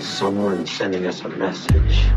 Someone sending us a message.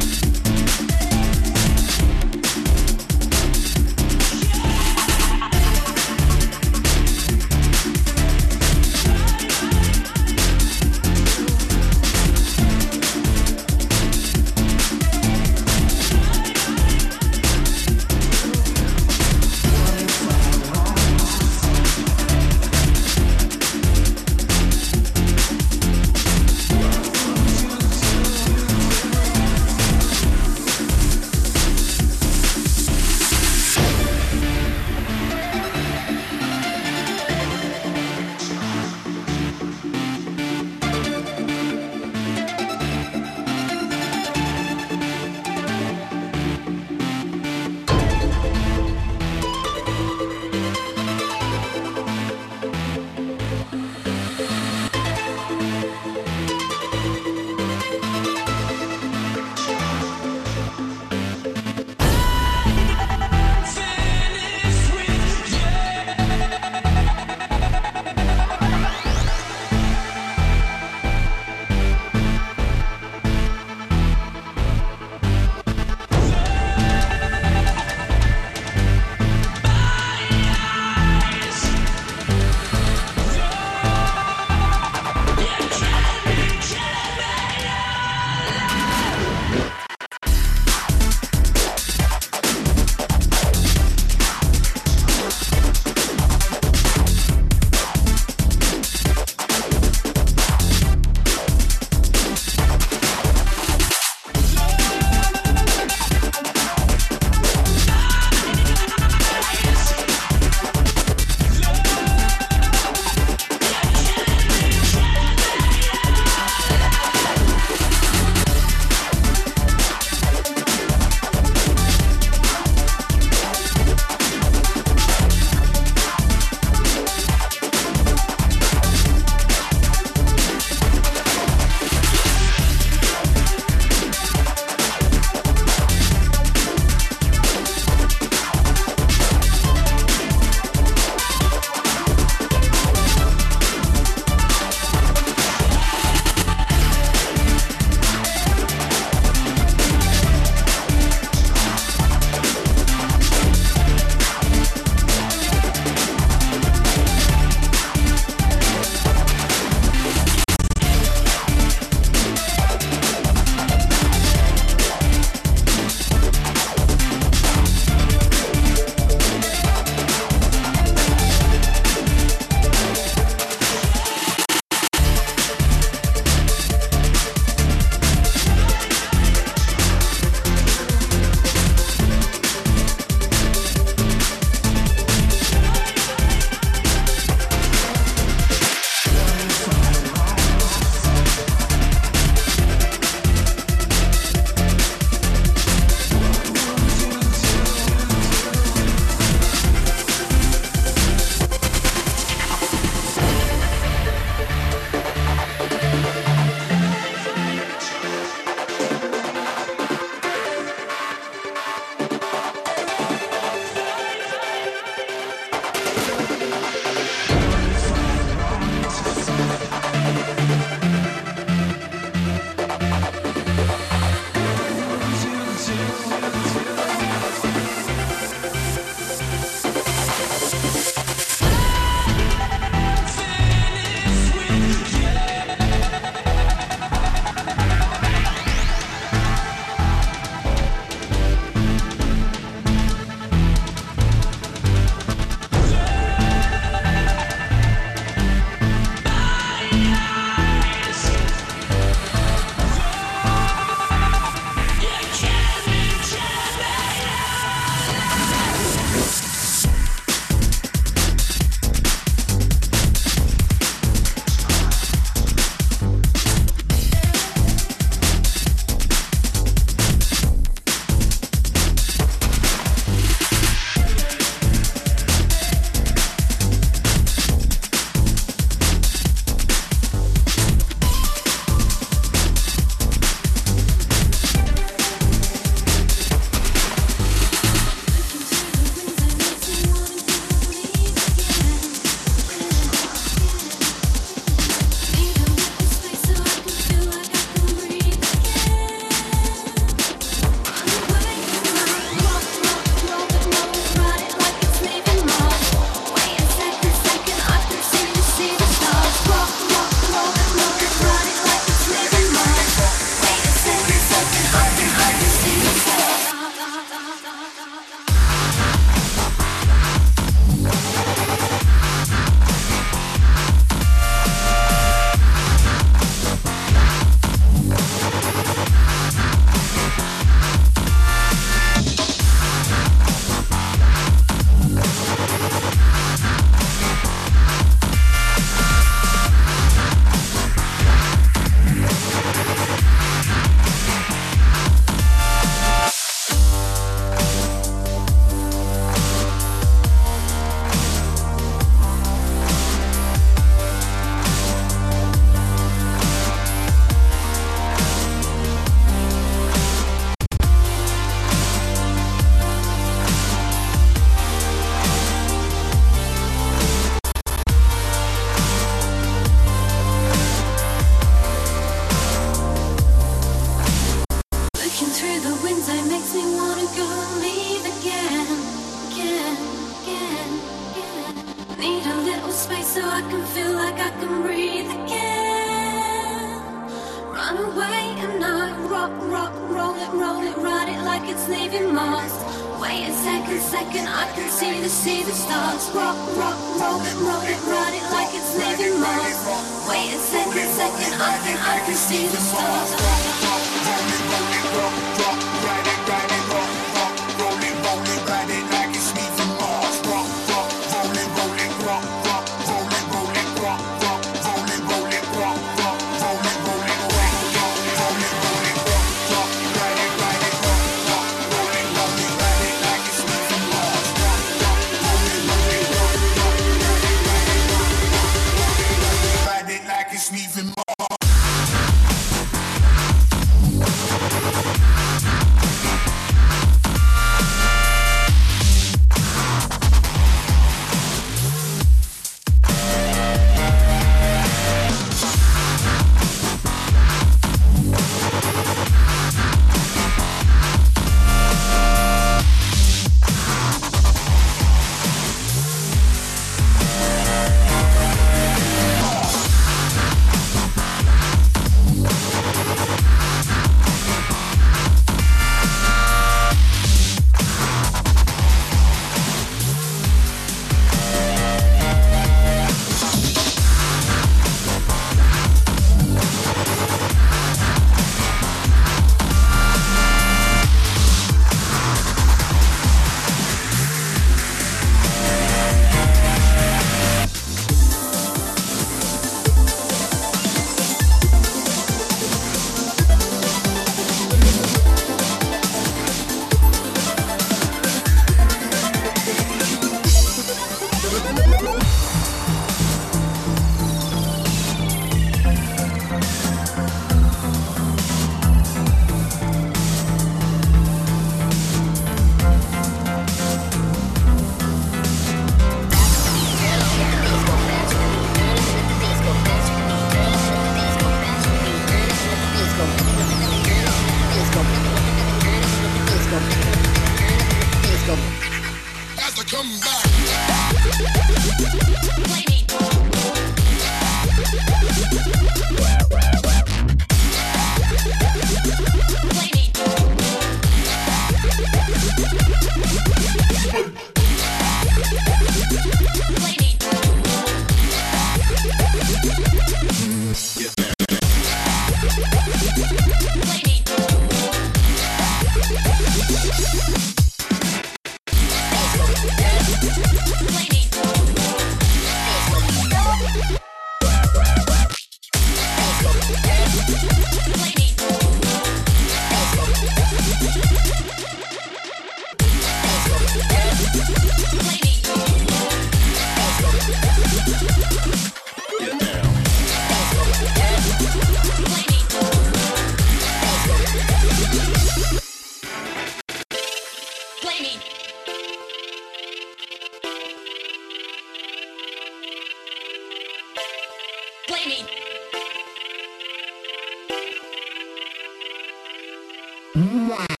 Mwah.